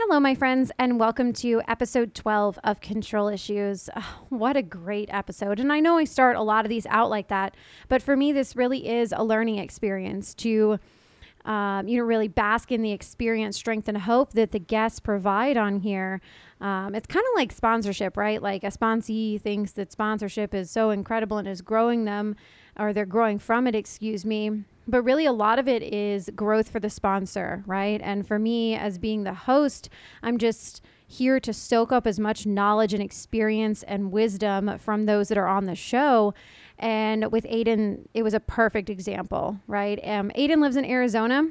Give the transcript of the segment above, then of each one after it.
Hello, my friends, and welcome to episode 12 of Control Issues. Oh, what a great episode. And I know I start a lot of these out like that, but for me, this really is a learning experience to. Um, you know, really bask in the experience, strength, and hope that the guests provide on here. Um, it's kind of like sponsorship, right? Like a sponsee thinks that sponsorship is so incredible and is growing them, or they're growing from it, excuse me but really a lot of it is growth for the sponsor, right? And for me, as being the host, I'm just here to soak up as much knowledge and experience and wisdom from those that are on the show. And with Aiden, it was a perfect example, right? Um, Aiden lives in Arizona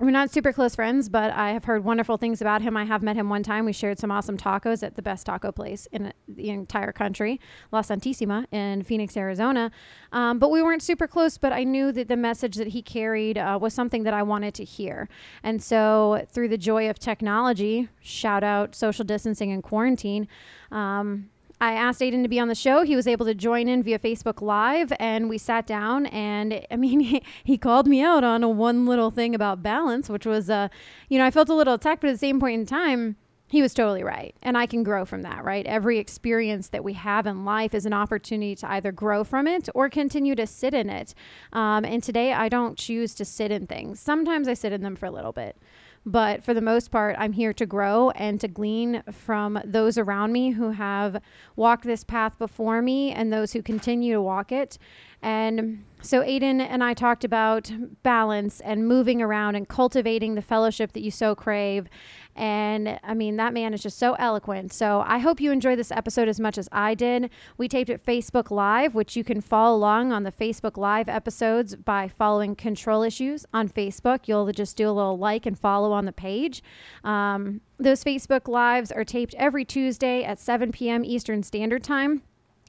we're not super close friends, but I have heard wonderful things about him. I have met him one time. We shared some awesome tacos at the best taco place in the entire country, La Santísima in Phoenix, Arizona. Um, but we weren't super close, but I knew that the message that he carried uh, was something that I wanted to hear. And so, through the joy of technology, shout out social distancing and quarantine, um, I asked Aiden to be on the show. He was able to join in via Facebook Live, and we sat down. And I mean, he, he called me out on a one little thing about balance, which was, uh, you know, I felt a little attacked, but at the same point in time, he was totally right. And I can grow from that, right? Every experience that we have in life is an opportunity to either grow from it or continue to sit in it. Um, and today, I don't choose to sit in things. Sometimes I sit in them for a little bit. But for the most part, I'm here to grow and to glean from those around me who have walked this path before me and those who continue to walk it. And so Aiden and I talked about balance and moving around and cultivating the fellowship that you so crave. And I mean, that man is just so eloquent. So I hope you enjoy this episode as much as I did. We taped it Facebook Live, which you can follow along on the Facebook Live episodes by following Control Issues on Facebook. You'll just do a little like and follow on the page. Um, those Facebook Lives are taped every Tuesday at 7 p.m. Eastern Standard Time.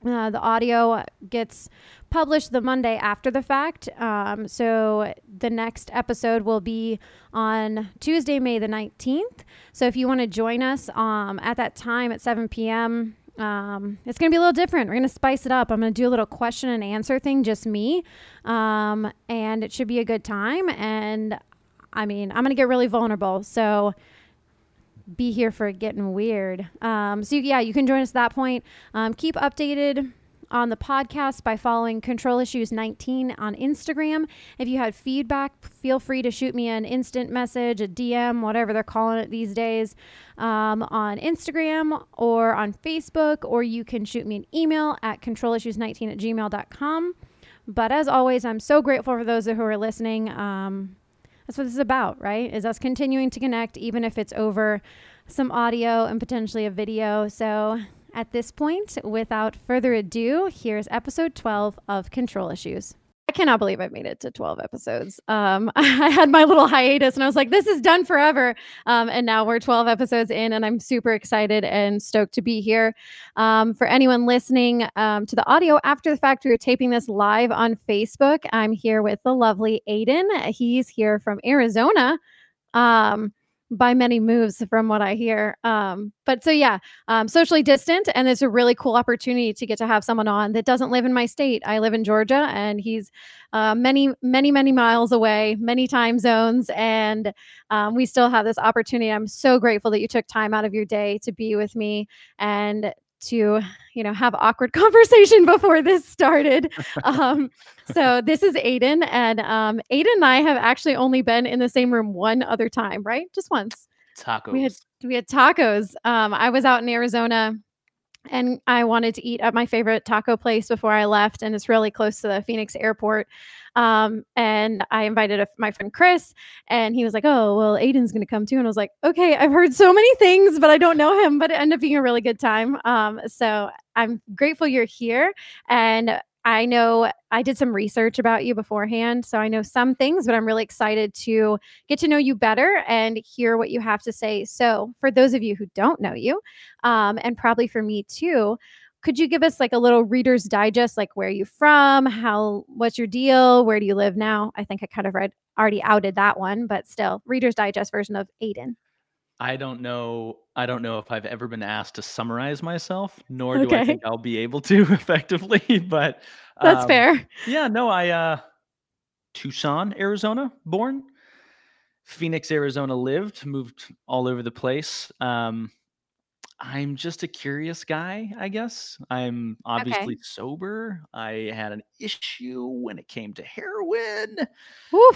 Uh, the audio gets published the Monday after the fact. Um, so the next episode will be on Tuesday, May the 19th. So if you want to join us um, at that time at 7 p.m., um, it's going to be a little different. We're going to spice it up. I'm going to do a little question and answer thing, just me. Um, and it should be a good time. And I mean, I'm going to get really vulnerable. So be here for getting weird. Um, so, yeah, you can join us at that point. Um, keep updated on the podcast by following Control Issues 19 on Instagram. If you had feedback, feel free to shoot me an instant message, a DM, whatever they're calling it these days, um, on Instagram or on Facebook, or you can shoot me an email at controlissues19 at gmail.com. But as always, I'm so grateful for those who are listening. Um, that's what this is about, right? Is us continuing to connect, even if it's over some audio and potentially a video. So at this point, without further ado, here's episode 12 of Control Issues. I cannot believe I've made it to 12 episodes. Um, I had my little hiatus and I was like, this is done forever. Um, and now we're 12 episodes in, and I'm super excited and stoked to be here. Um, for anyone listening um, to the audio after the fact, we are taping this live on Facebook. I'm here with the lovely Aiden. He's here from Arizona. Um, by many moves from what I hear. Um, but so yeah, um, socially distant, and it's a really cool opportunity to get to have someone on that doesn't live in my state. I live in Georgia, and he's uh, many, many, many miles away, many time zones, and um, we still have this opportunity. I'm so grateful that you took time out of your day to be with me and to you know have awkward conversation before this started. Um, so this is aiden and um, aiden and i have actually only been in the same room one other time right? Just once. Tacos we had we had tacos. Um, i was out in arizona and I wanted to eat at my favorite taco place before I left, and it's really close to the Phoenix airport. Um, and I invited a, my friend Chris, and he was like, "Oh, well, Aiden's going to come too." And I was like, "Okay, I've heard so many things, but I don't know him." But it ended up being a really good time. Um, so I'm grateful you're here, and I know I did some research about you beforehand, so I know some things, but I'm really excited to get to know you better and hear what you have to say. So, for those of you who don't know you, um, and probably for me too, could you give us like a little reader's digest, like where are you from, how, what's your deal, where do you live now? I think I kind of read already outed that one, but still, reader's digest version of Aiden. I don't know. I don't know if I've ever been asked to summarize myself, nor do I think I'll be able to effectively. But That's um, fair. yeah, no, I uh, Tucson, Arizona, born. Phoenix, Arizona lived, moved all over the place. Um, I'm just a curious guy, I guess. I'm Okay. obviously sober. I had an issue when it came to heroin.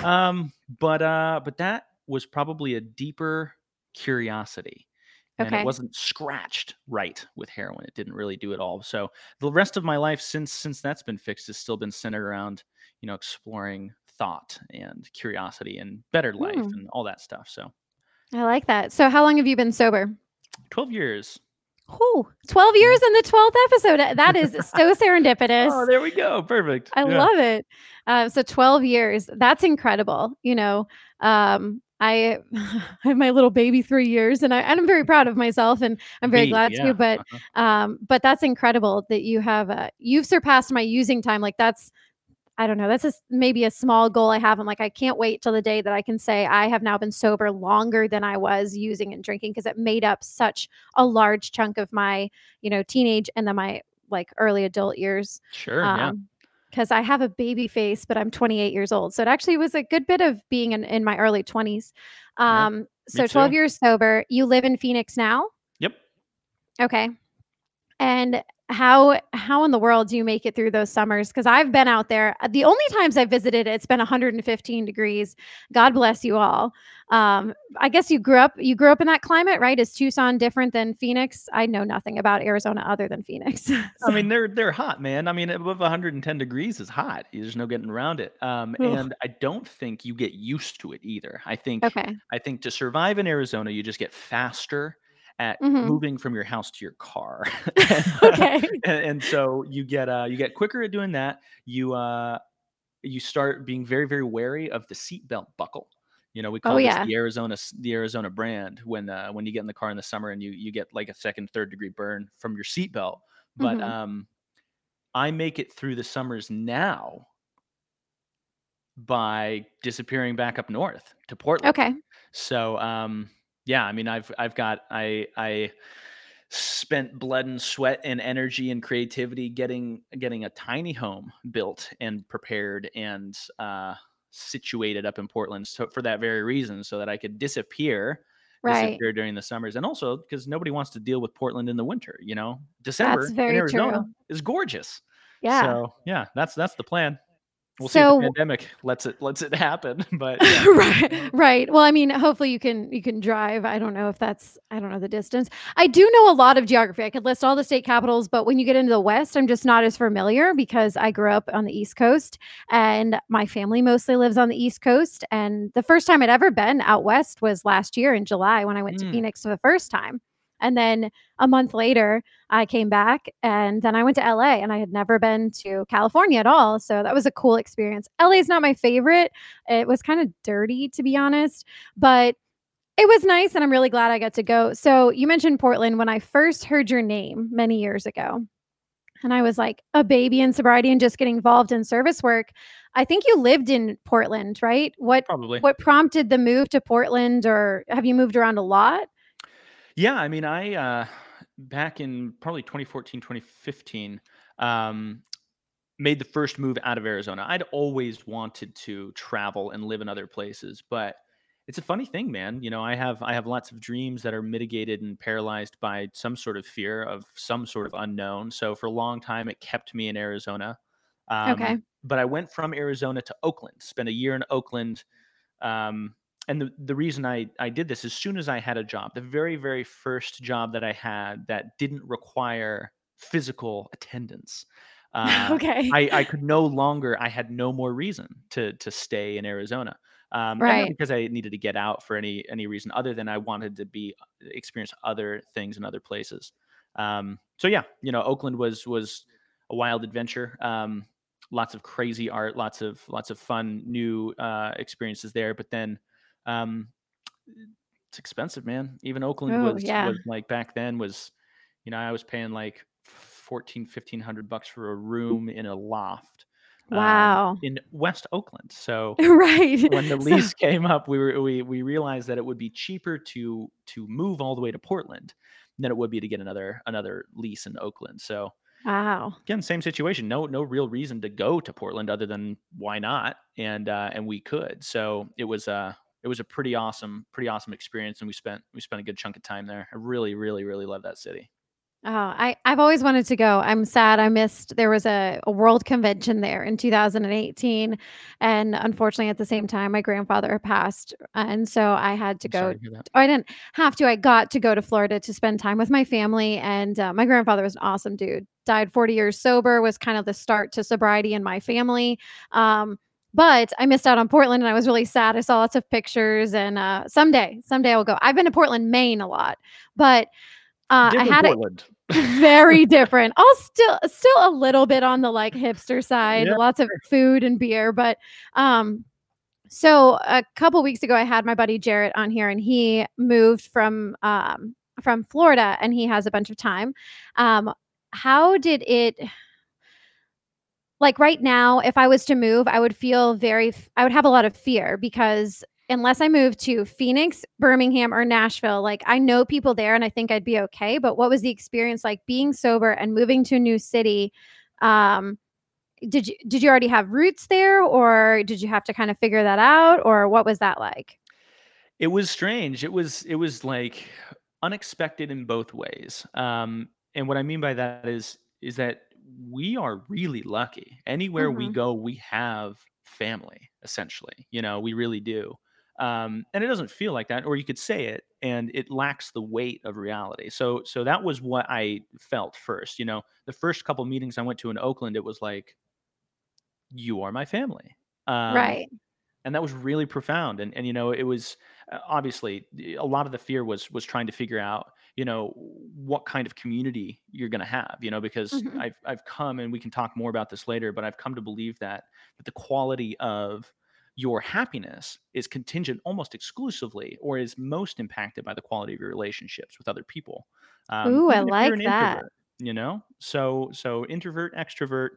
Um, but uh, but that was probably a deeper curiosity. And it wasn't scratched right with heroin. It didn't really do it all. So the rest of my life since since that's been fixed has still been centered around, you know, exploring thought and curiosity and better life Hmm. and all that stuff. So I like that. So how long have you been sober? 12 years. Ooh, 12 years in the 12th episode. Uh, That is so serendipitous. Oh, there we go. Perfect. I Yeah. love it. Uh, so 12 years. That's incredible. You know, um, I I have my little baby 3 years and I and I'm very proud of myself and I'm very Baby, glad to, but Uh-huh. um, but that's incredible that you have uh, you've surpassed my using time. Like that's I don't know. That's just maybe a small goal I have. I'm like, I can't wait till the day that I can say I have now been sober longer than I was using and drinking because it made up such a large chunk of my, you know, teenage and then my like early adult years. Sure, yeah. Because I have a baby face, but I'm 28 years old. So it actually was a good bit of being in, in my early 20s. Um, Me so 12 too. years sober. You live in Phoenix now? Yep. Okay. And how how in the world do you make it through those summers? Because I've been out there. uh, The only times I've visited, it's been 115 degrees. God bless you all. Um, I guess you grew up you grew up in that climate, right? Is Tucson different than Phoenix? I know nothing about Arizona other than Phoenix. I mean, they're they're hot, man. I mean, above 110 degrees is hot. There's no getting around it. Um, and I don't think you get used to it either. I think okay. I think to survive in Arizona, you just get faster at hmm moving from your house to your car, okay. and and so you get uh you get quicker at doing that. You uh you start being very very wary of the seatbelt buckle. You know, we Oh call this yeah. the Arizona the Arizona brand when uh, when you get in the car in the summer and you you get like a second third degree burn from your seatbelt. But hmm um I make it through the summers now by disappearing back up north to Portland. Okay. So, um, yeah, I mean, I've I've got I I spent blood and sweat and energy and creativity getting getting a tiny home built and prepared and uh, situated up in Portland. So for that very reason, so that I could disappear Right. disappear during the summers and also because nobody wants to deal with Portland in the winter, you know. December in Arizona true. is gorgeous. Yeah. So, yeah, that's that's the plan. We'll see if the So pandemic lets it lets it happen, but yeah. right right. Well i mean hopefully you can you can drive. I don't know if that's i don't know the distance. I do know a lot of geography. I could list all the state capitals but when you get into the west i'm just not as familiar because i grew up on the east coast and my family mostly lives on the east coast. And the first time i'd ever been out west was last year in july when i went to Mm, phoenix for the first time and then a month later i came back and then i went to la and i had never been to california at all so that was a cool experience la is not my favorite it was kind of dirty, to be honest, but it was nice, and I'm really glad I got to go. So, you mentioned Portland when I first heard your name many years ago, and I was like a baby in sobriety and just getting involved in service work. I think you lived in Portland, right? What probably. what prompted the move to Portland, or have you moved around a lot? Yeah, I mean, I, uh, back in probably 2014, 2015, um, made the first move out of Arizona. I'd always wanted to travel and live in other places, but it's a funny thing, man. You know, I have I have lots of dreams that are mitigated and paralyzed by some sort of fear of some sort of unknown. So for a long time, it kept me in Arizona. Okay. Um, but I went from Arizona to Oakland, spent a year in Oakland, Um, and the the reason I I did this as soon as I had a job, the very very first job that I had that didn't require physical attendance, uh, Okay. I I could no longer I had no more reason to to stay in Arizona. Um, Right. because I needed to get out for any any reason other than I wanted to be experience other things in other places. Um, so yeah, you know, Oakland was was a wild adventure. Um, lots of crazy art, lots of lots of fun new uh, experiences there. But then um, it's expensive, man. Even Oakland Oh, was yeah. was like back then was, you know, I was paying like 14, 1500 bucks for a room in a loft um, Wow. in West Oakland. So Right. when the So lease came up, we were we we realized that it would be cheaper to to move all the way to Portland than it would be to get another another lease in Oakland. So wow. Again, same situation. No, no real reason to go to Portland other than why not? And uh, and we could. So it was. Uh, it was a pretty awesome, pretty awesome experience, and we spent we spent a good chunk of time there. I really, really, really love that city. Oh, I I've always wanted to go. I'm sad I missed there was a a world convention there in 2018, and unfortunately, at the same time, my grandfather passed, and so I had to I'm go to that. I didn't have to, I got to go to Florida to spend time with my family, and, uh, my grandfather was an awesome dude. Died 40 years sober, was kind of the start to sobriety in my family, um, but I missed out on Portland, and I was really sad. I saw lots of pictures, and, uh, someday, someday I'll go. I've been to Portland, Maine a lot, but, uh, I had a very different. I'll still still a little bit on the, like, hipster side, Yeah, lots of food and beer, but, um so a couple weeks ago, I had my buddy Jarrett on here, and he moved from, um, from Florida, and he has a bunch of time. Um, how did it like, right now, if I was to move, I would feel very, I would have a lot of fear because unless I moved to Phoenix, Birmingham, or Nashville, like, I know people there, and I think I'd be okay, but what was the experience like being sober and moving to a new city? Um, did you did you already have roots there, or did you have to kinda figure that out, or what was that like? It was strange. It was it was, like, unexpected in both ways. Um, and what I mean by that is is that we are really lucky. Anywhere we Mhm. go, we have family, essentially, you know, we really do. Um, and it doesn't feel like that, or you could say it, and it lacks the weight of reality. So so that was what I felt first, you know? The first couple meetings I went to in Oakland, it was like, "You are my family." Um, Right. and that was really profound and and you know it was uh, obviously a lot of the fear was was trying to figure out you know what kind of community you're going to have you know because Mhm. i've i've come and we can talk more about this later but i've come to believe that that the quality of your happiness is contingent almost exclusively or is most impacted by the quality of your relationships with other people um, Ooh, I like that. you know so so introvert extrovert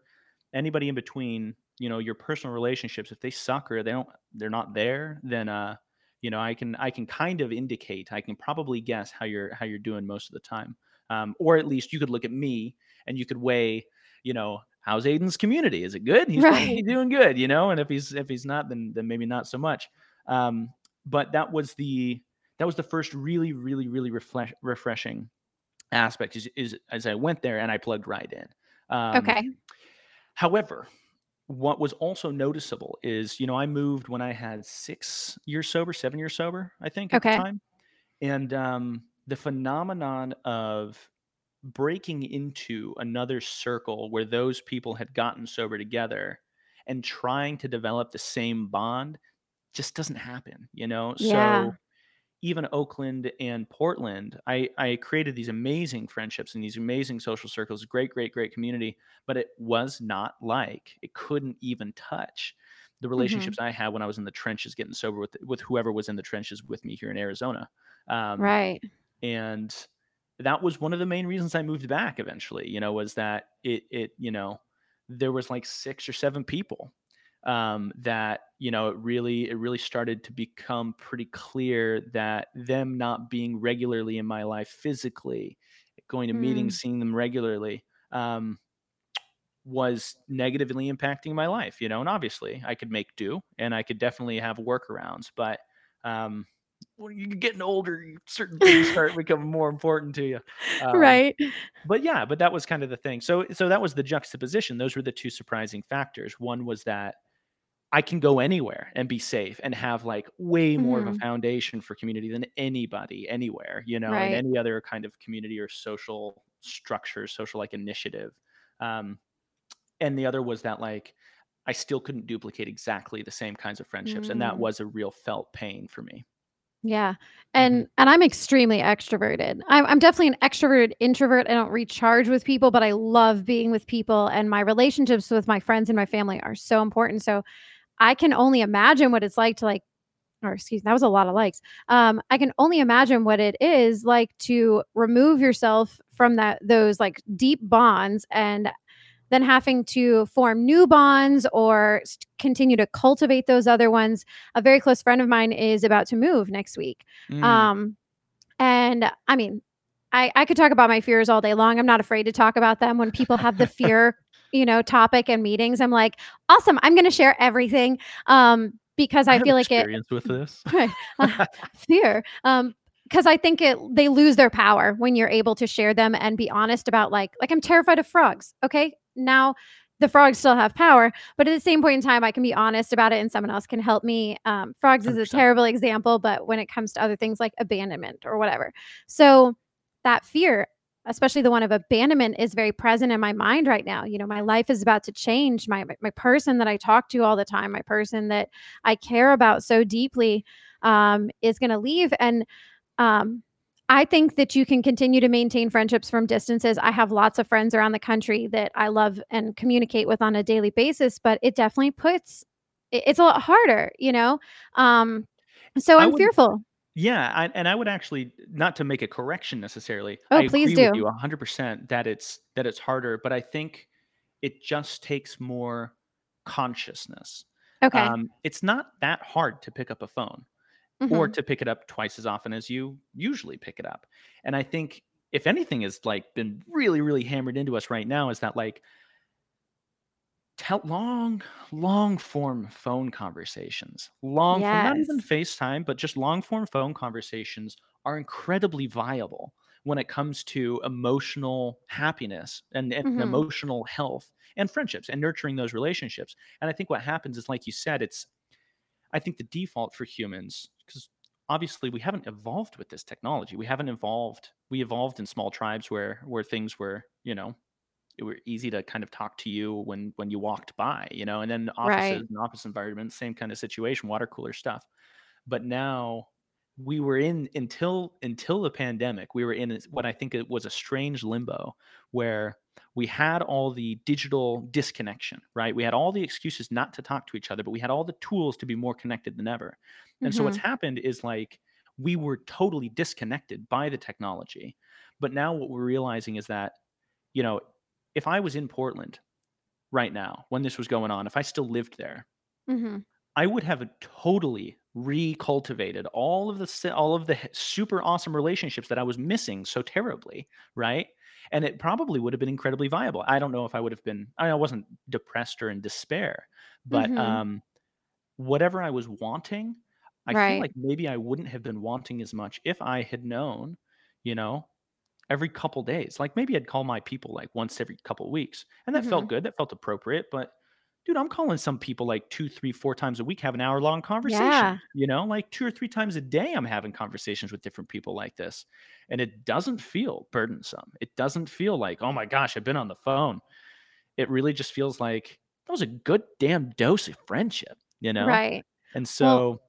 anybody in between you know your personal relationships if they suck or they don't they're not there then uh you know i can i can kind of indicate i can probably guess how you're how you're doing most of the time um, or at least you could look at me and you could weigh you know how's aiden's community is it good he's Right. doing good you know and if he's if he's not then then maybe not so much um but that was the that was the first really really really refresh, refreshing aspect is, is as i went there and i plugged right in um Okay. however what was also noticeable is, you know, I moved when I had 6 years sober, 7 years sober, I think, at the Okay. time, and, um, the phenomenon of breaking into another circle where those people had gotten sober together and trying to develop the same bond just doesn't happen, you know? Yeah. So even Oakland and Portland, I I created these amazing friendships and these amazing social circles, great, great, great community, but it was not like it couldn't even touch the Mhm. relationships I had when I was in the trenches getting sober with with whoever was in the trenches with me here in Arizona. Um, Right. and that was one of the main reasons I moved back eventually, you know, was that it it, you know, there was like 6 or 7 people um, that you know it really it really started to become pretty clear that them not being regularly in my life physically going to meetings Mm. seeing them regularly um, was negatively impacting my life you know and obviously i could make do and i could definitely have workarounds but um, when you're getting older certain things start becoming more important to you um, Right. but yeah but that was kind of the thing so so that was the juxtaposition those were the two surprising factors one was that I can go anywhere and be safe and have, like, way more of a Mhm. foundation for community than anybody anywhere, you know, in Right. any other kind of community or social structure, social, like, initiative. Um, and the other was that, like, I still couldn't duplicate exactly the same kinds of friendships, and that Mm. was a real felt pain for me. Yeah. Mhm. And and I'm extremely extroverted. I'm I'm definitely an extroverted introvert. I don't recharge with people, but I love being with people, and my relationships with my friends and my family are so important. So I can only imagine what it's like to like or excuse me that was a lot of likes. Um, I can only imagine what it is like to remove yourself from that those like deep bonds and then having to form new bonds or continue to cultivate those other ones. A very close friend of mine is about to move next week. Mm. Um, and I mean, I, I could talk about my fears all day long. I'm not afraid to talk about them when people have the fear, you know, topic and meetings. I'm like, awesome. I'm going to share everything. Um, because I I feel like it experience with this. Uh, fear. Um, because I think it they lose their power when you're able to share them and be honest about like like I'm terrified of frogs. Okay. Now the frogs still have power, but at the same point in time, I can be honest about it and someone else can help me. Um, frogs is a terrible example, but when it comes to other things like abandonment or whatever. So that fear, especially the one of abandonment, is very present in my mind right now. You know, my life is about to change. My my, person that I talk to all the time, my person that I care about so deeply, um, is going to leave, and um, I think that you can continue to maintain friendships from distances. I have lots of friends around the country that I love and communicate with on a daily basis, but it definitely puts it's a lot harder, you know? Um, so I'm fearful. Yeah, I, and I would actually not to make a correction necessarily. I Oh, please agree with do. you 100% that it's that it's harder, but I think it just takes more consciousness. Okay. Um, it's not that hard to pick up a phone or Mhm. to pick it up twice as often as you usually pick it up. And I think if anything has like been really, really hammered into us right now is that like Tell long, long form phone conversations, long form, not even FaceTime, but just long form phone conversations are incredibly viable when it comes to emotional happiness and, and Mhm. emotional health and friendships and nurturing those relationships. And I think what happens is, like you said, it's, I think the default for humans, because obviously we haven't evolved with this technology. We haven't evolved. We evolved in small tribes where, where things were, you know, it were easy to kind of talk to you when when you walked by, you know, and then offices Right. and office environments, same kind of situation, water cooler stuff. But now we were in until until the pandemic, we were in what I think it was a strange limbo where we had all the digital disconnection, right? We had all the excuses not to talk to each other, but we had all the tools to be more connected than ever. And so what's Mhm. happened is like we were totally disconnected by the technology. But now what we're realizing is that you know, if I was in Portland right now when this was going on, if I still lived there, Mhm. I would have totally recultivated all of the all of the super awesome relationships that I was missing so terribly, right? And it probably would have been incredibly viable. I don't know if I would have been I mean, I wasn't depressed or in despair, but Mhm. um whatever I was wanting, I feel like maybe I wouldn't have been wanting as much if I had known, you know, every couple days. Like maybe I'd call my people like once every couple weeks, and that felt Mhm. good. That felt appropriate. But dude, I'm calling some people like two, three, four times a week, have an hour long conversation. Yeah. You know, like two or three times a day, I'm having conversations with different people like this, and it doesn't feel burdensome. It doesn't feel like oh my gosh, I've been on the phone. It really just feels like that was a good damn dose of friendship. You know, Right. and Well, so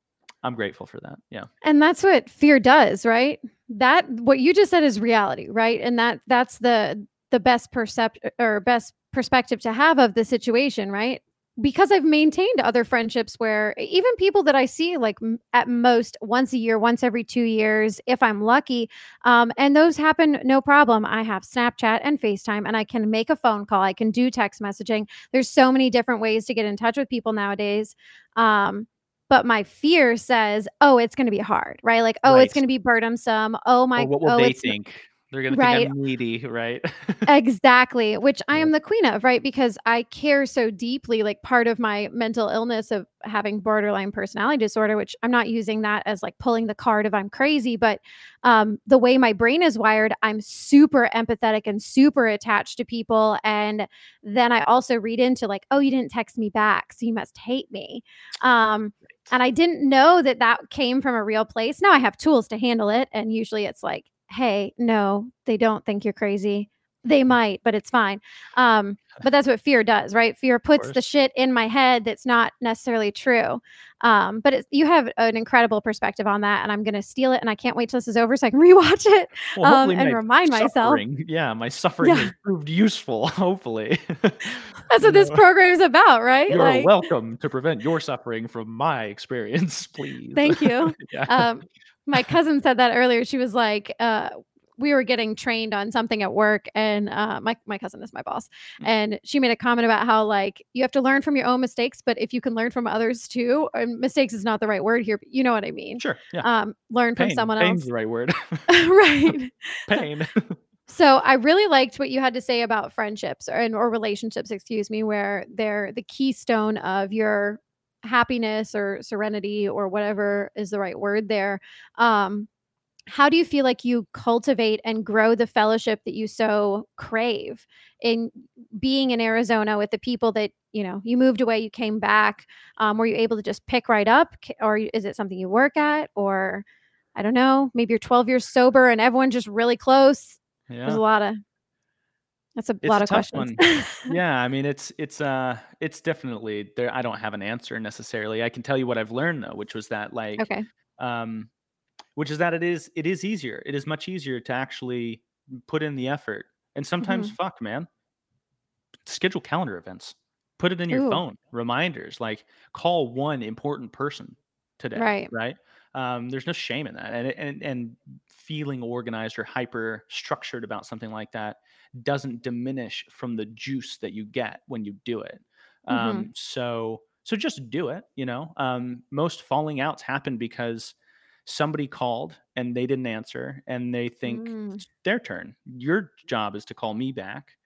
I'm grateful for that. Yeah, And that's what fear does, right? That what you just said is reality, right? And that that's the the best percept or best perspective to have of the situation, right? Because I've maintained other friendships where even people that I see like m- at most once a year, once every 2 years if I'm lucky, um and those happen no problem. I have Snapchat and FaceTime and I can make a phone call, I can do text messaging. There's so many different ways to get in touch with people nowadays. Um but my fear says, "Oh, it's gonna be hard," right? Like, "Oh, it's gonna be burdensome. Oh my what will oh, they think? They're gonna think. I'm needy, right? Exactly, which I am the queen of, right? Because I care so deeply, like, part of my mental illness of having borderline personality disorder, which I'm not using that as, like, pulling the card of I'm crazy, but, um, the way my brain is wired, I'm super empathetic and super attached to people, and then I also read into, like, "Oh, you didn't text me back, so you must hate me." Um, and I didn't know that that came from a real place. Now I have tools to handle it, and usually it's like, "Hey, no, they don't think you're crazy. They might, but it's fine." Um, but that's what fear does, right? Fear puts the shit in my head that's not necessarily true. Um, but it's you have an incredible perspective on that, and I'm gonna steal it, and I can't wait till this is over so I can rewatch it, Well, um, and my remind myself yeah, my suffering has proved useful, hopefully. that's what this program is about, right? You're Like welcome to prevent your suffering from my experience, please. Thank you. Yeah. Um, my cousin said that earlier. She was like, uh, we were getting trained on something at work, and uh, my my cousin is my boss, Mm, and she made a comment about how like you have to learn from your own mistakes, but if you can learn from others too, and mistakes is not the right word here, but you know what I mean. sure, yeah. Um, learn from Pain. someone Pain's else, the right word. right? Pain. So I really liked what you had to say about friendships or, and or relationships, excuse me, where they're the keystone of your happiness or serenity or whatever is the right word there um how do you feel like you cultivate and grow the fellowship that you so crave in being in Arizona with the people that you know you moved away you came back um, were you able to just pick right up? Or is it something you work at? Or I don't know maybe you're 12 years sober and everyone's just really close? Yeah. there's a lot of that's a it's lot a of questions. yeah I mean it's it's uh it's definitely there I don't have an answer necessarily. I can tell you what I've learned though which was that like okay. um which is that it is it is easier. It is much easier to actually put in the effort. And sometimes, Mhm. fuck, man, schedule calendar events. Put it in your Ooh, phone. Reminders like call one important person today, right. right? Um, there's no shame in that, and and and feeling organized or hyper structured about something like that doesn't diminish from the juice that you get when you do it. Mhm. Um, so so just do it. You know, um, most falling outs happen because somebody called and they didn't answer and they think Mm, it's their turn. Your job is to call me back.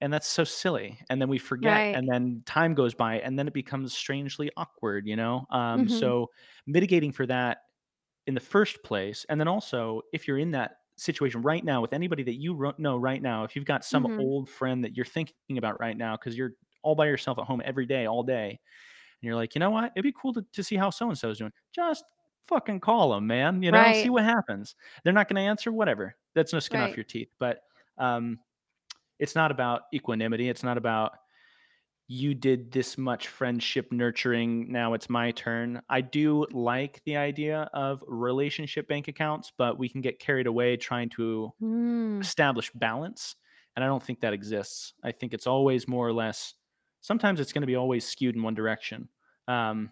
And that's so silly. And then we forget right. and then time goes by and then it becomes strangely awkward, you know? Um, Mhm. so mitigating for that in the first place. And then also if you're in that situation right now with anybody that you ro- know right now, if you've got some Mhm. old friend that you're thinking about right now, because you're all by yourself at home every day, all day, and you're like, you know what? It'd be cool to, to see how so and so is doing. Just fucking call them, man. You know, see what happens. They're not going to answer, whatever. That's no skin off your teeth. But um, it's not about equanimity. It's not about you did this much friendship nurturing. Now it's my turn. I do like the idea of relationship bank accounts, but we can get carried away trying to Mm, establish balance. And I don't think that exists. I think it's always more or less. Sometimes it's going to be always skewed in one direction, um,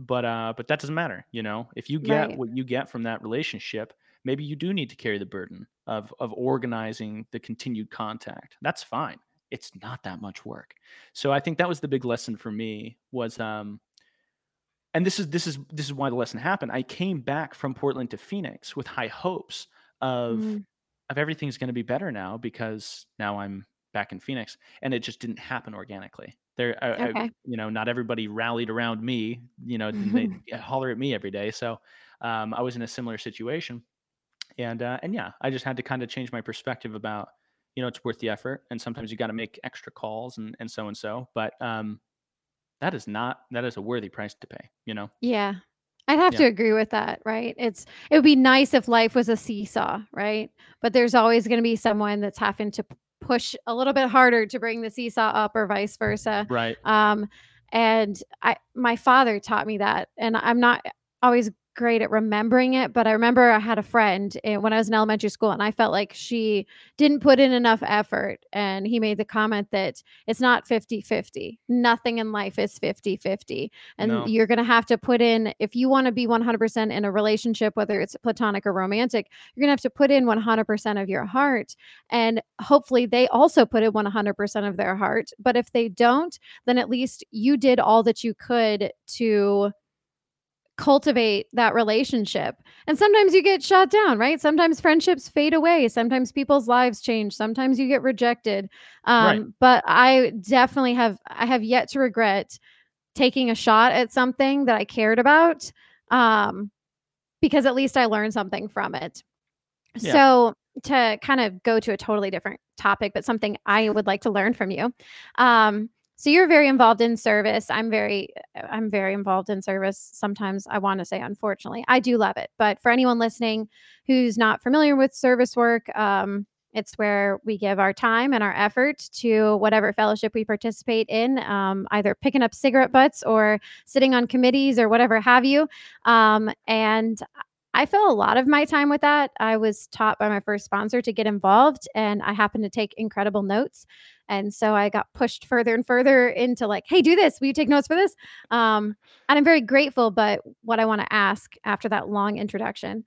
but uh, but that doesn't matter. You know, if you get right. what you get from that relationship, maybe you do need to carry the burden of of organizing the continued contact. That's fine. It's not that much work. So I think that was the big lesson for me was um, and this is this is this is why the lesson happened. I came back from Portland to Phoenix with high hopes of Mm, of everything's going to be better now because now I'm back in Phoenix, and it just didn't happen organically. There, I, I, you know, not everybody rallied around me. You know, they holler at me every day. So um, I was in a similar situation, and uh, and yeah, I just had to kind of change my perspective about you know it's worth the effort, and sometimes you got to make extra calls and and so and so. But um, that is not that is a worthy price to pay. You know, Yeah. I'd have yeah, to agree with that, right? It's it would be nice if life was a seesaw, right? But there's always gonna be someone that's having to push a little bit harder to bring the seesaw up or vice versa. right, Um, and I my father taught me that, and I'm not always great at remembering it, but I remember I had a friend, eh, when I was in elementary school, and I felt like she didn't put in enough effort, and he made the comment that it's not fifty-fifty. Nothing in life is fifty-fifty and no, you're going to have to put in if you want to be 100% in a relationship whether it's platonic or romantic you're going to have to put in 100% of your heart and hopefully they also put in 100% of their heart but if they don't then at least you did all that you could to cultivate that relationship. And sometimes you get shot down right? Sometimes friendships fade away. Sometimes people's lives change. Sometimes you get rejected. Right, um, but i definitely have i have yet to regret taking a shot at something that I cared about, um, because at least I learned something from it. yeah, So, to kind of go to a totally different topic, but something I would like to learn from you. Um, so you're very involved in service. I'm very I'm very involved in service. Sometimes I want to say unfortunately. I do love it. But for anyone listening who's not familiar with service work, um, it's where we give our time and our effort to whatever fellowship we participate in, um, either picking up cigarette butts or sitting on committees or whatever have you. Um, and I fill a lot of my time with that. I was taught by my first sponsor to get involved, and I happen to take incredible notes. And so I got pushed further and further into like, hey, do this. Will you take notes for this? Um, and I'm very grateful. But what I want to ask after that long introduction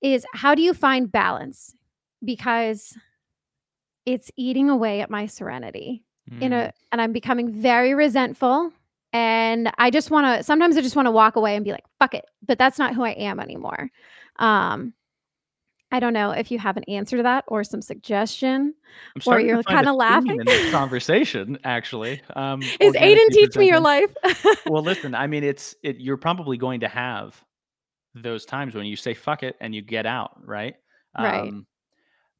is how do you find balance? Because it's eating away at my serenity in mm, a, and I'm becoming very resentful. And I just want to, sometimes I just want to walk away and be like, fuck it. But that's not who I am anymore. Um, I don't know if you have an answer to that or some suggestion, or you're kinda laughing. in this conversation, actually, um, Is Aiden teach me your life? Well, listen, I mean, it's it you're probably going to have those times when you say "fuck it" and you get out, right? Right. Um,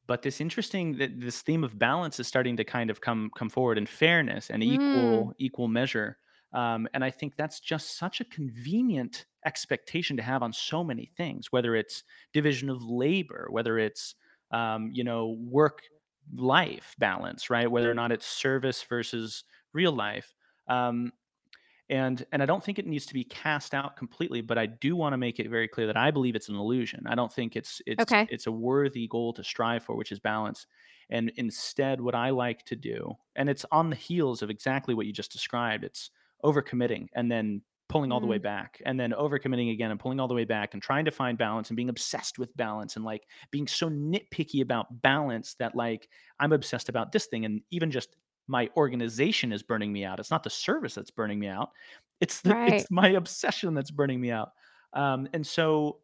but this interesting that this theme of balance is starting to kind of come come forward, and fairness, and Mm. equal equal measure, um, and I think that's just such a convenient expectation to have on so many things, whether it's division of labor, whether it's, um, you know, work-life balance, right? Whether or not it's service versus real life, um, and and I don't think it needs to be cast out completely, but I do wanna make it very clear that I believe it's an illusion. I don't think it's it's Okay. it's a worthy goal to strive for, which is balance, and instead, what I like to do and it's on the heels of exactly what you just described, it's overcommitting and then pulling all the way Mm. back, and then overcommitting again and pulling all the way back and trying to find balance and being obsessed with balance and, like, being so nitpicky about balance that, like, I'm obsessed about this thing, and even just my organization is burning me out. It's not the service that's burning me out. It's the Right. it's my obsession that's burning me out, um, and so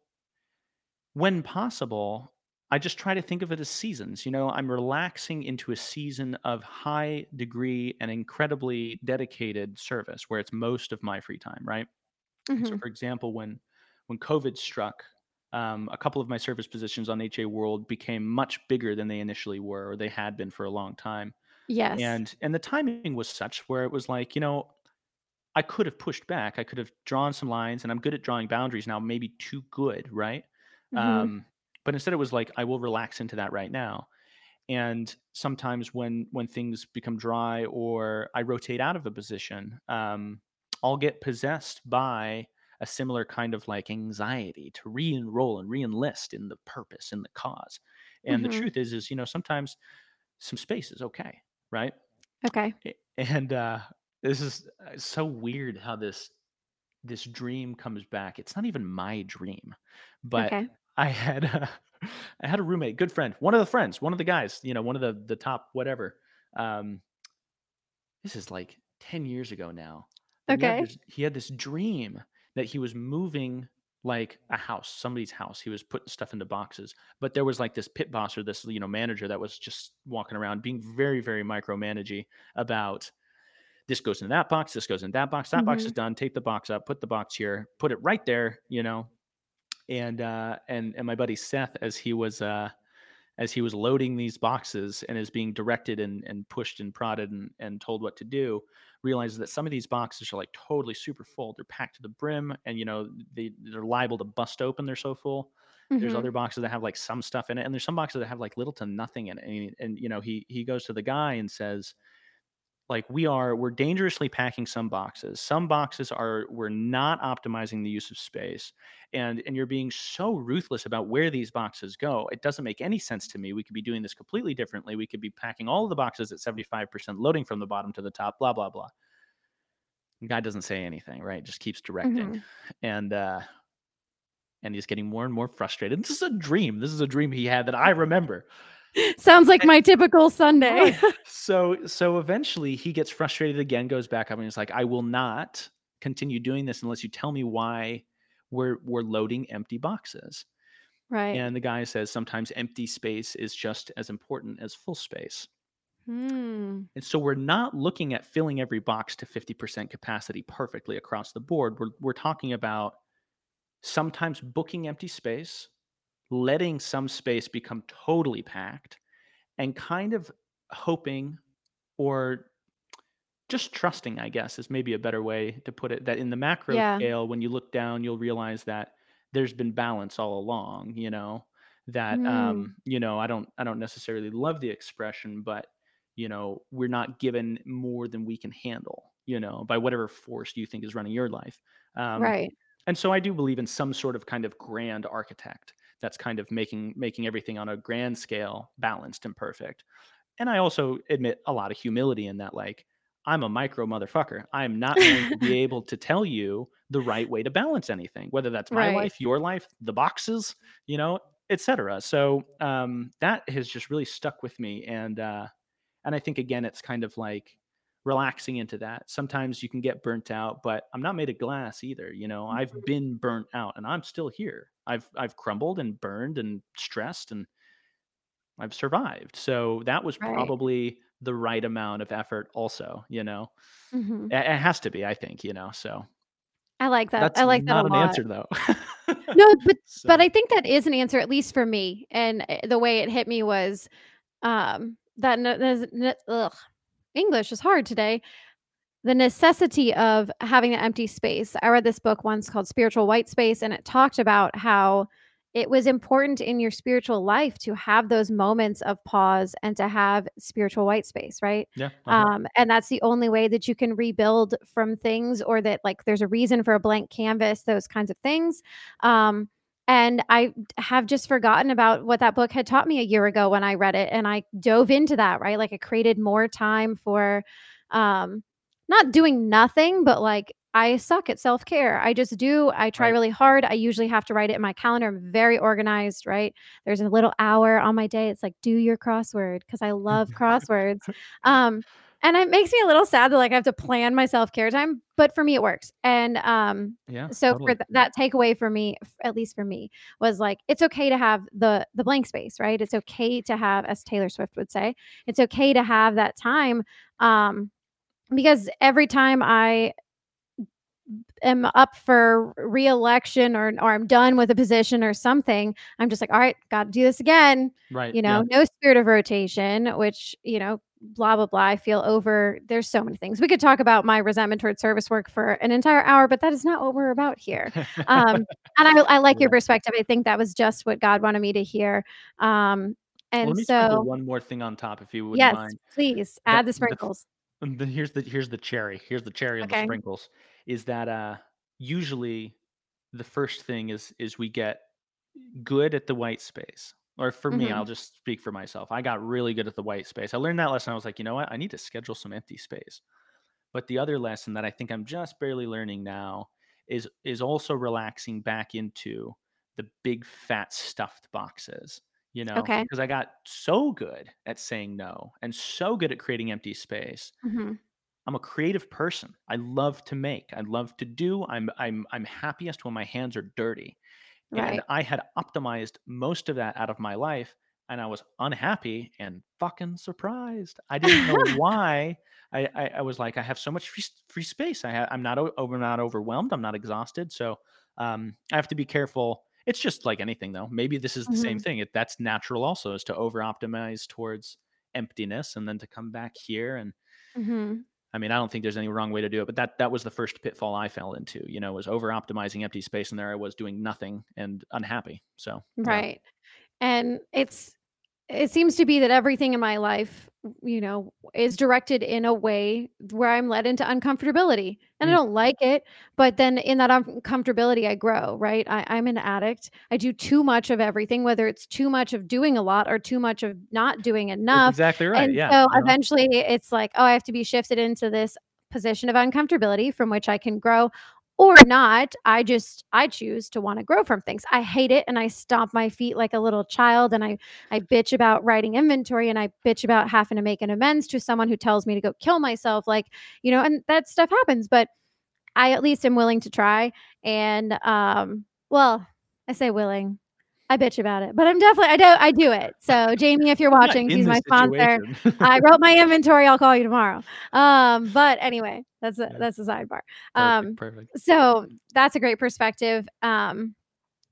when possible, I just try to think of it as seasons, you know? I'm relaxing into a season of high degree and incredibly dedicated service where it's most of my free time, right? And so, for example, when when COVID struck, um, a couple of my service positions on HA World became much bigger than they initially were, or they had been for a long time, Yes. and and the timing was such where it was like, you know, I could have pushed back, I could have drawn some lines, and I'm good at drawing boundaries now, maybe too good, right? Mhm. Um, but instead it was like, I will relax into that right now, and sometimes when when things become dry or I rotate out of a position, um, I'll get possessed by a similar kind of, like, anxiety to re-enroll and re-enlist in the purpose, in the cause, and the Mhm. truth is is, you know, sometimes some space is okay, right? Okay. And, uh, this is, uh, so weird how this this dream comes back. It's not even my dream, but Okay. I had a I had a roommate, good friend, one of the friends, one of the guys, you know, one of the the top whatever, um this is, like, 10 years ago now, he had Okay. this he had this dream that he was moving, like, a house, somebody's house. He was putting stuff into boxes, but there was, like, this pit boss or this, you know, manager that was just walking around being very, very micromanagey about, "This goes in that box, this goes in that box, that box is Mhm. done, take the box up, put the box here, put it right there," you know? And, uh, and and my buddy Seth, as he was, uh, as he was loading these boxes and is being directed and and pushed and prodded and and told what to do, realizes that some of these boxes are, like, totally super full. They're packed to the brim and, you know, they they're liable to bust open, they're so full. There's Mhm. other boxes that have, like, some stuff in it, and there's some boxes that have, like, little to nothing in it, and and, you know, he he goes to the guy and says, like, "We are we're dangerously packing some boxes. Some boxes are we're not optimizing the use of space, and and you're being so ruthless about where these boxes go. It doesn't make any sense to me. We could be doing this completely differently. We could be packing all of the boxes at 75% loading from the bottom to the top, blah, blah, blah." The guy doesn't say anything, right? Just keeps directing, Mhm. and, uh and he's getting more and more frustrated. This is a dream. This is a dream he had that I remember. Sounds like my typical Sunday. So so eventually he gets frustrated again, goes back up, and he's like, "I will not continue doing this unless you tell me why we're we're loading empty boxes." Right. And the guy says, "Sometimes empty space is just as important as full space." Hmm. And so we're not looking at filling every box to 50% capacity perfectly across the board. We're we're talking about sometimes booking empty space, letting some space become totally packed, and kind of hoping or just trusting, I guess, is maybe a better way to put it, that in the macro Yeah. scale, when you look down, you'll realize that there's been balance all along, you know? That, Mm. um, you know, I don't I don't necessarily love the expression, but, you know, we're not given more than we can handle, you know, by whatever force you think is running your life. Um, Right. and so I do believe in some sort of kind of grand architect that's kind of making making everything on a grand scale balanced and perfect. And I also admit a lot of humility in that, like, I'm a micro motherfucker. I am not going to be able to tell you the right way to balance anything, whether that's my Right. life, your life, the boxes, you know, etc So, um, that has just really stuck with me, and, uh, and I think, again, it's kind of like relaxing into that. Sometimes you can get burnt out, but I'm not made of glass either. You know, I've Mhm. been burnt out and I'm still here. I've I've crumbled and burned and stressed and I've survived. So that was Right. probably the right amount of effort also, you know. Mhm. It, it has to be, I think, you know. So I like that. that's I like that a not an answer though. No, but but I think that is an answer, at least for me, and, eh, the way it hit me was, um, that ne there's ne ugh, English is hard today. The necessity of having an empty space. I read this book once called Spiritual White Space, and it talked about how it was important in your spiritual life to have those moments of pause and to have spiritual white space, right? yeah, uh-huh. Um, and that's the only way that you can rebuild from things or that like there's a reason for a blank canvas, those kinds of things. Um, and I have just forgotten about what that book had taught me a year ago when I read it and I dove into that, right? Like it created more time for um not doing nothing, but like I suck at self-care. I just do. I try Right. really hard. I usually have to write it in my calendar. I'm very organized, right? There's a little hour on my day. It's like do your crossword because I love crosswords. Um, and it makes me a little sad that like I have to plan my self-care time, but for me it works. And um, Yeah, so for th- that takeaway for me, f- at least for me, was like it's okay to have the the blank space, right? It's okay to have, as Taylor Swift would say, it's okay to have that time. Um, because every time I am up for reelection or or I'm done with a position or something, I'm just like, "All right, gotta do this again." Right. You Yeah. know, no spirit of rotation, which, you know, blah, blah, blah. I feel over there's so many things. We could talk about my resentment towards service work for an entire hour, but that is not what we're about here. Um, and I I like your perspective. I think that was just what God wanted me to hear. Um, Well, let and me so one more thing on top if you wouldn't yes, mind. please add the the sprinkles. and the here's the here's the cherry, here's the cherry on the sprinkles, is that, uh, usually the first thing is is we get good at the white space. Or for me, I'll Mhm. just speak for myself. I got really good at the white space. I learned that lesson. I was like, you know what? I need to schedule some empty space. But the other lesson that I think I'm just barely learning now is is also relaxing back into the big fat stuffed boxes, you know, Okay. because I got so good at saying no and so good at creating empty space. Mhm. I'm a creative person. I love to make. I love to do. I'm I'm I'm happiest when my hands are dirty. And I had optimized most of that out of my life, and I was unhappy and fucking surprised. I didn't know why. I I, I was like, I have so much free, free space. I ha- I'm not over, not overwhelmed. I'm not exhausted. So um, I have to be careful. It's just like anything, though. Maybe this is the same Mhm. thing. It, that's natural, also, is to over optimize towards emptiness and then to come back here. And Mhm. I mean, I don't think there's any wrong way to do it, but that that was the first pitfall I fell into. You know, was over optimizing empty space, and there I was doing nothing and unhappy. So yeah. Right. And it's it seems to be that everything in my life, you know, is directed in a way where I'm led into uncomfortability. And I Mm, don't like it, but then in that uncomfortability, I grow, right? I, I'm an addict. I do too much of everything, whether it's too much of doing a lot or too much of not doing that's enough. exactly right. And Yeah. so eventually it's like, oh, I have to be shifted into this position of uncomfortability from which I can grow or not i just i choose to want to grow from things. I hate it and i stomp my feet like a little child and i i bitch about writing inventory and i bitch about having to make an amends to someone who tells me to go kill myself like you know and that stuff happens but i at least am willing to try and um well i say willing I bitch about it, but I'm definitely I do I do it. So, Jamie, if you're watching, this my sponsor. I wrote my inventory, I'll call you tomorrow. Um, but anyway, that's a that's a sidebar. Perfect. Um, Perfect. so that's a great perspective. Um,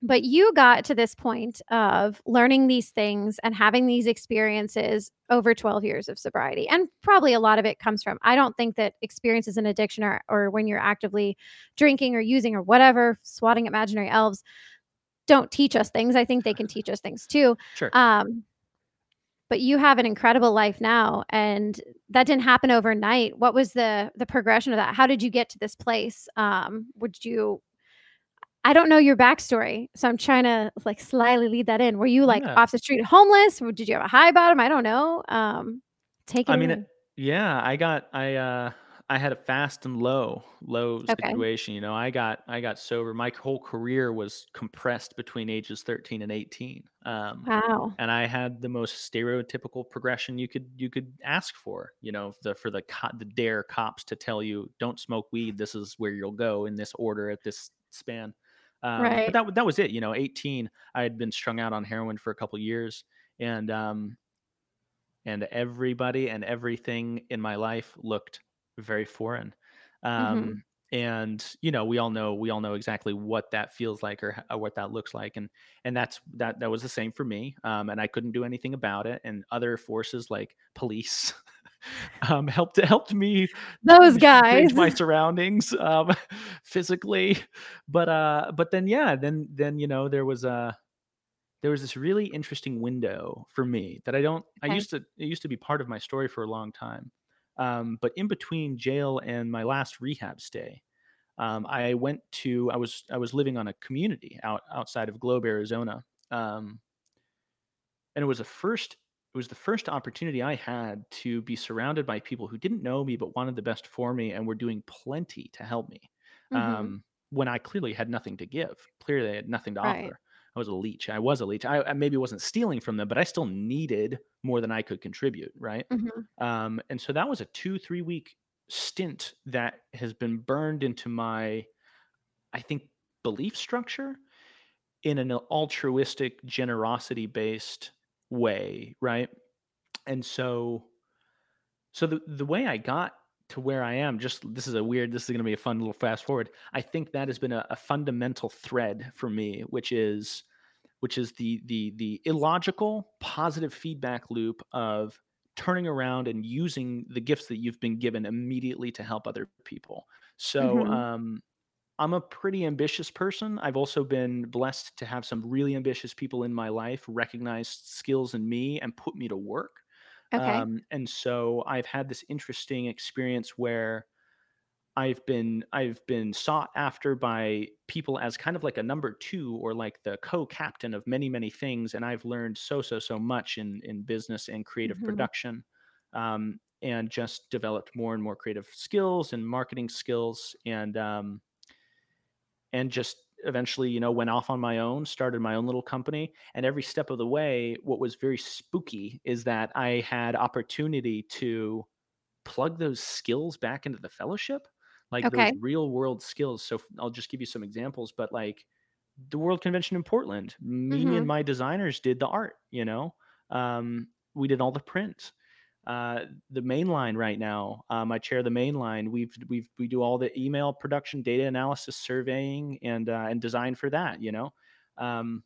but you got to this point of learning these things and having these experiences over 12 years of sobriety. And probably a lot of it comes from I don't think that experiences in addiction or or when you're actively drinking or using or whatever, swatting imaginary elves don't teach us things. I think they can teach us things too. Sure. Um, but you have an incredible life now, and that didn't happen overnight. What was the the progression of that? How did you get to this place? Um, would you I don't know your backstory, so I'm trying to, like, slyly lead that in. Were you, like, Yeah. off the street homeless? Did you have a high bottom? I don't know. Um, take I mean, it, yeah. I got. I. uh I had a fast and low, low Okay. situation, you know, I got I got sober my whole career was compressed between ages 13 and 18, um, Wow. and I had the most stereotypical progression you could you could ask for, you know, the for the co the dare cops to tell you, "Don't smoke weed, this is where you'll go in this order at this span." Um, but Right. that that was it, you know, 18, I had been strung out on heroin for a couple years, and, um and everybody and everything in my life looked very foreign. Mhm. Um, and you know, we all know we all know exactly what that feels like or, or what that looks like, and and that's that that was the same for me. Um, and I couldn't do anything about it. And other forces like police um, helped helped me Those guys. my surroundings um, physically. But uh, but then yeah, then then you know there was a there was this really interesting window for me that I don't I used to it used to be part of my story for a long time. Um, but in between jail and my last rehab stay, um, I went to I was I was living on a community out outside of Globe, Arizona. Um, and it was the first it was the first opportunity I had to be surrounded by people who didn't know me but wanted the best for me and were doing plenty to help me. Mhm. Um, when I clearly had nothing to give. Clearly, I had nothing to Right. offer. I was a leech. I was a leech. I, I maybe wasn't stealing from them, but I still needed more than I could contribute. Right. Mhm. Um, and so that was a two, three week stint that has been burned into my, I think, belief structure in an altruistic, generosity based way. Right and so so the the way I got to where I am, just this is a weird, this is going to be a fun little fast forward. I think that has been a, a fundamental thread for me, which is which is the the the illogical positive feedback loop of turning around and using the gifts that you've been given immediately to help other people. So Mhm. um, I'm a pretty ambitious person. I've also been blessed to have some really ambitious people in my life recognize skills in me and put me to work. Okay. Um, and so I've had this interesting experience where I've been I've been sought after by people as kind of like a number two or like the co-captain of many many things, and I've learned so so so much in in business and creative Mhm. production, um, and just developed more and more creative skills and marketing skills, and um, and just eventually you know went off on my own started my own little company and every step of the way what was very spooky is that i had opportunity to plug those skills back into the fellowship like those real world skills. So I'll just give you some examples but like the world convention in portland me and Mhm. my designers did the art you know? Um, we did all the print uh, the main line right now. Um, I chair the main line. We've we've we do all the email production, data analysis, surveying, and uh, and design for that. You know, um,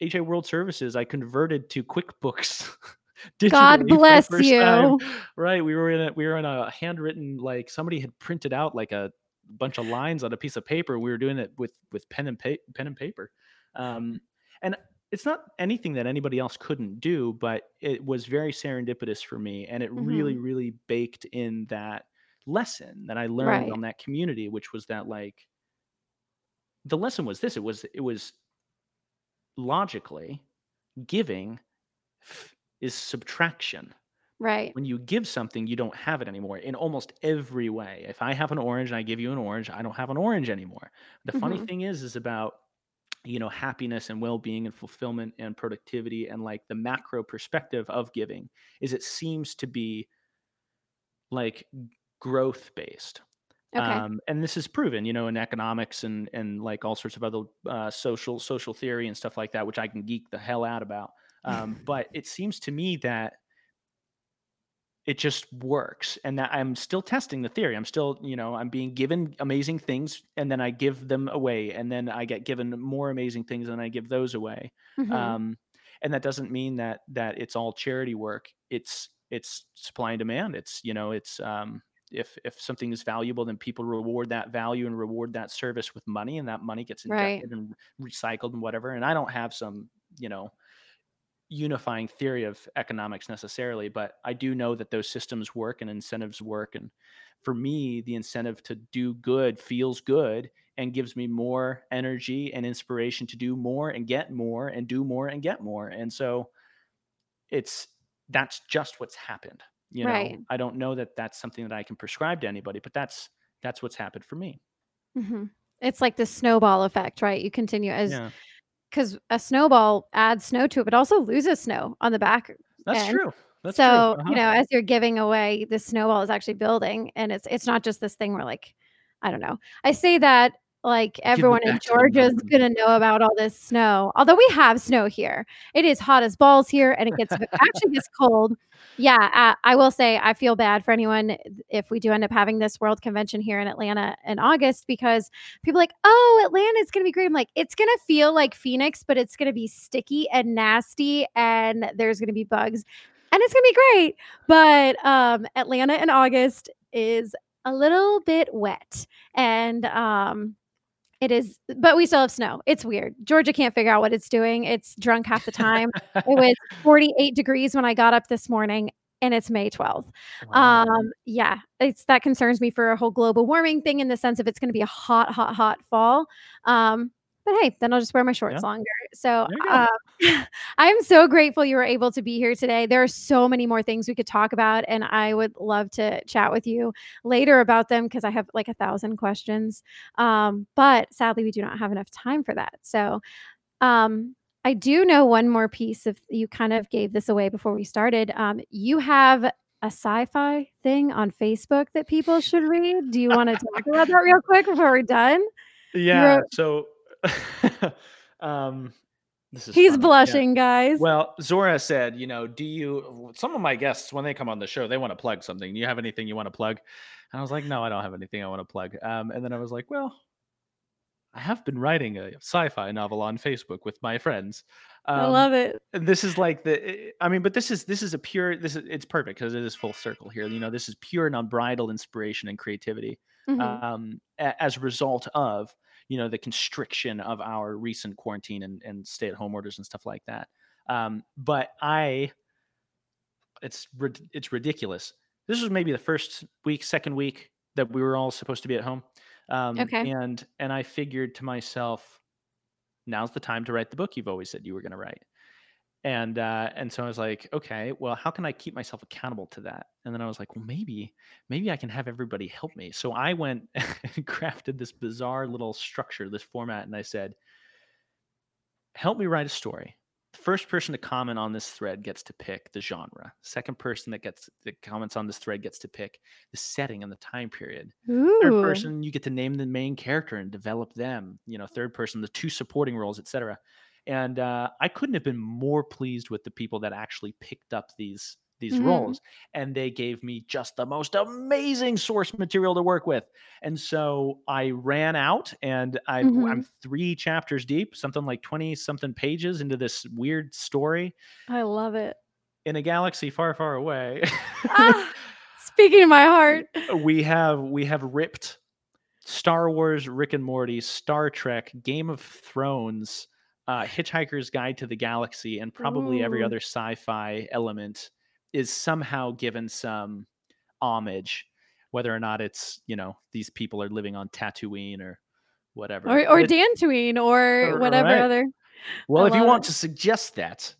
HA World Services. I converted to QuickBooks God digitally for the bless first time. you. Right, we were in a we were in a handwritten like somebody had printed out like a bunch of lines on a piece of paper. We were doing it with with pen and pa- pen and paper. Um, and it's not anything that anybody else couldn't do, but it was very serendipitous for me, and it really, Mhm. really baked in that lesson that I learned Right. on that community, which was that like the lesson was this: it was it was logically giving f- is subtraction. Right. When you give something, you don't have it anymore in almost every way. If I have an orange and I give you an orange, I don't have an orange anymore. The funny Mhm. thing is, is about you know happiness and well-being and fulfillment and productivity and like the macro perspective of giving is it seems to be like growth based Okay. um, and this is proven you know in economics and and like all sorts of other uh, social social theory and stuff like that which i can geek the hell out about um, but it seems to me that it just works and that i'm still testing the theory i'm still you know i'm being given amazing things and then i give them away and then i get given more amazing things and i give those away Mhm. um, and that doesn't mean that that it's all charity work it's it's supply and demand it's you know it's um, if if something is valuable then people reward that value and reward that service with money and that money gets Right. and recycled and whatever and i don't have some you know unifying theory of economics necessarily, but I do know that those systems work and incentives work. And for me, the incentive to do good feels good and gives me more energy and inspiration to do more and get more and do more and get more. And so it's that's just what's happened. You know, Right. I don't know that that's something that I can prescribe to anybody, but that's that's what's happened for me. Mhm. It's like the snowball effect, right? You continue as Yeah, 'cause a snowball adds snow to it, but also loses snow on the back that's end. true. That's. So, you Uh-huh. know, as you're giving away, the snowball is actually building, and it's it's not just this thing where, like I don't know. I say that like everyone in to Georgia is gonna know about all this snow, although we have snow here. It is hot as balls here, and it gets actually gets cold. Yeah, uh, I will say I feel bad for anyone if we do end up having this world convention here in Atlanta in August because people are like, "Oh, Atlanta is gonna be great." I'm like, "It's gonna feel like Phoenix, but it's gonna be sticky and nasty, and there's gonna be bugs, and it's gonna be great." But, um, Atlanta in August is a little bit wet, and, um, it is but we still have snow. It's weird. Georgia can't figure out what it's doing. It's drunk half the time. It was 48 degrees when I got up this morning, and it's May 12th. Wow. Um, yeah, it's that concerns me for a whole global warming thing in the sense of it's gonna be a hot, hot, hot fall. Um, but hey, then I'll just wear my Yeah, shorts longer. So, there uh, I am so grateful you were able to be here today. There are so many more things we could talk about, and I would love to chat with you later about them because I have like a thousand questions. Um, but sadly, we do not have enough time for that. So, um, I do know one more piece of you kind of gave this away before we started. Um, you have a sci-fi thing on Facebook that people should read. Do you want to talk about that real quick before we're done? Yeah, so, um, this is he's funny. Yeah. blushing, guys. Well, Zora said, you know, do you some of my guests when they come on the show, they want to plug something. Do you have anything you want to plug? And I was like, no, I don't have anything I want to plug. Um, and then I was like, well, I have been writing a sci-fi novel on Facebook with my friends. I Um, love it. this is like the eh, I mean, but this is this is a pure this is it's perfect because it is full circle here. You know, this is pure and unbridled inspiration and creativity. Mhm. Um, as a result of you know the constriction of our recent quarantine and, and stay-at-home orders and stuff like that. Um, but I it's rid- it's ridiculous. This was maybe the first week, second week that we were all supposed to be at home, um, Okay. and and I figured to myself, now's the time to write the book you've always said you were going to write. And uh, and so I was like, okay, well, how can I keep myself accountable to that? And then I was like, well, maybe maybe I can have everybody help me. So I went and crafted this bizarre little structure, this format, and I said, help me write a story. The first person to comment on this thread gets to pick the genre. Second person that gets that comments on this thread gets to pick the setting and the time period. Third person, you get to name the main character and develop them. You know, third person, the two supporting roles, etc. And uh, I couldn't have been more pleased with the people that actually picked up these these Mhm. roles, and they gave me just the most amazing source material to work with. And so I ran out, and I I'm Mhm. three chapters deep, something like twenty something pages into this weird story I love it. in a galaxy far, far away. Ah, speaking to my heart. we have we have ripped Star Wars, Rick and Morty, Star Trek, Game of Thrones, uh, Hitchhiker's Guide to the Galaxy, and probably every other sci-fi element is somehow given some homage, whether or not it's you know these people are living on Tatooine or whatever. Or or it's Dantooine or whatever right. other I Well, if you want it. to suggest that,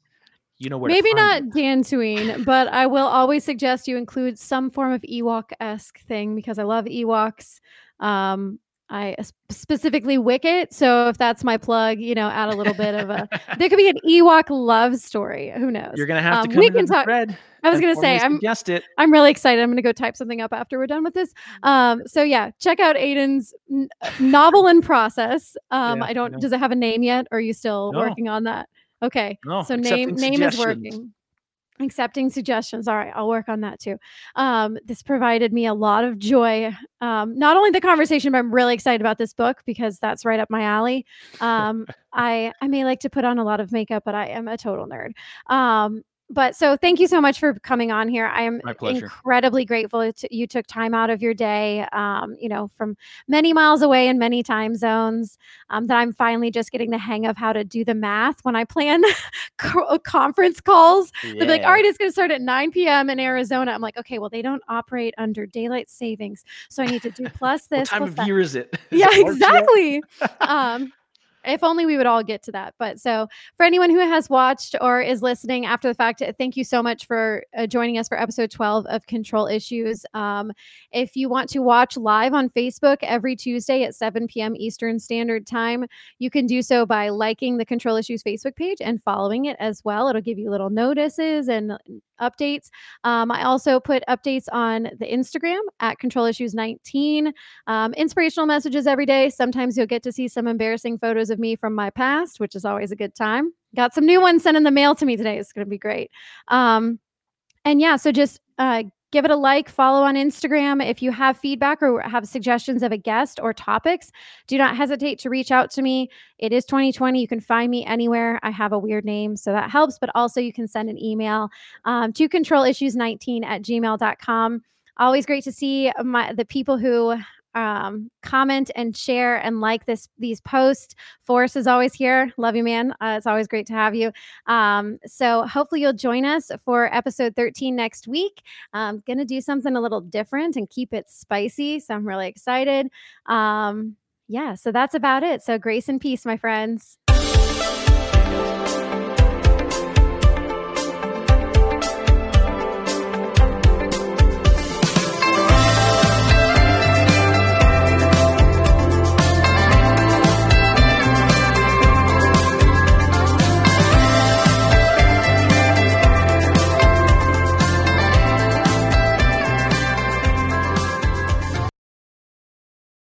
you know where Maybe not me. Dantooine, but I will always suggest you include some form of Ewok-esque thing because I love Ewoks. Um, I s- specifically Wicket, so if that's my plug, you know, add a little bit of a there could be an Ewok love story. Who knows? You're gonna have to Um, come we can talk. thread I was gonna say I'm suggest it. I'm really excited. I'm gonna go type something up after we're done with this. Um, so yeah, check out Aiden's n- uh, novel in process. Um, Yeah, I don't. know. Does it have a name yet? Or are you still No, working on that? Okay. no, So name name is working. Accepting suggestions. All right, I'll work on that too. Um, this provided me a lot of joy. Um, not only the conversation, but I'm really excited about this book because that's right up my alley. Um, I I may like to put on a lot of makeup, but I am a total nerd. But so thank you so much for coming on here. I am incredibly grateful that you took time out of your day. Um, you know, from many miles away in many time zones. Um, that I'm finally just getting the hang of how to do the math when I plan co- conference calls. They'll be like, all right, it's going to start at 9 p.m. in Arizona. I'm like, okay, well, they don't operate under daylight savings. So I need to do plus What this, time plus of that. year is it? Is Yeah, it exactly. um, if only we would all get to that. But so for anyone who has watched or is listening after the fact, thank you so much for uh, joining us for episode 12 of Control Issues. Um, if you want to watch live on Facebook every Tuesday at 7 p.m. Eastern Standard Time, you can do so by liking the Control Issues Facebook page and following it as well. It'll give you little notices and updates. Um, I also put updates on the Instagram at Control Issues 19. Um, inspirational messages every day. Sometimes you'll get to see some embarrassing photos of me from my past, which is always a good time. Got some new ones sent in the mail to me today. It's going to be great. Um, and yeah, so just uh, give it a like, follow on Instagram. If you have feedback or have suggestions of a guest or topics, do not hesitate to reach out to me. It is 2020. You can find me anywhere. I have a weird name, so that helps. But also, you can send an email um, to controlissues19 at gmail.com. Always great to see my the people who um, comment and share and like this these posts. Forrest is always here. Love you, man. Uh, it's always great to have you. Um, so hopefully you'll join us for episode 13 next week. I'm gonna do something a little different and keep it spicy. So I'm really excited. Um, yeah, so that's about it. So grace and peace, my friends.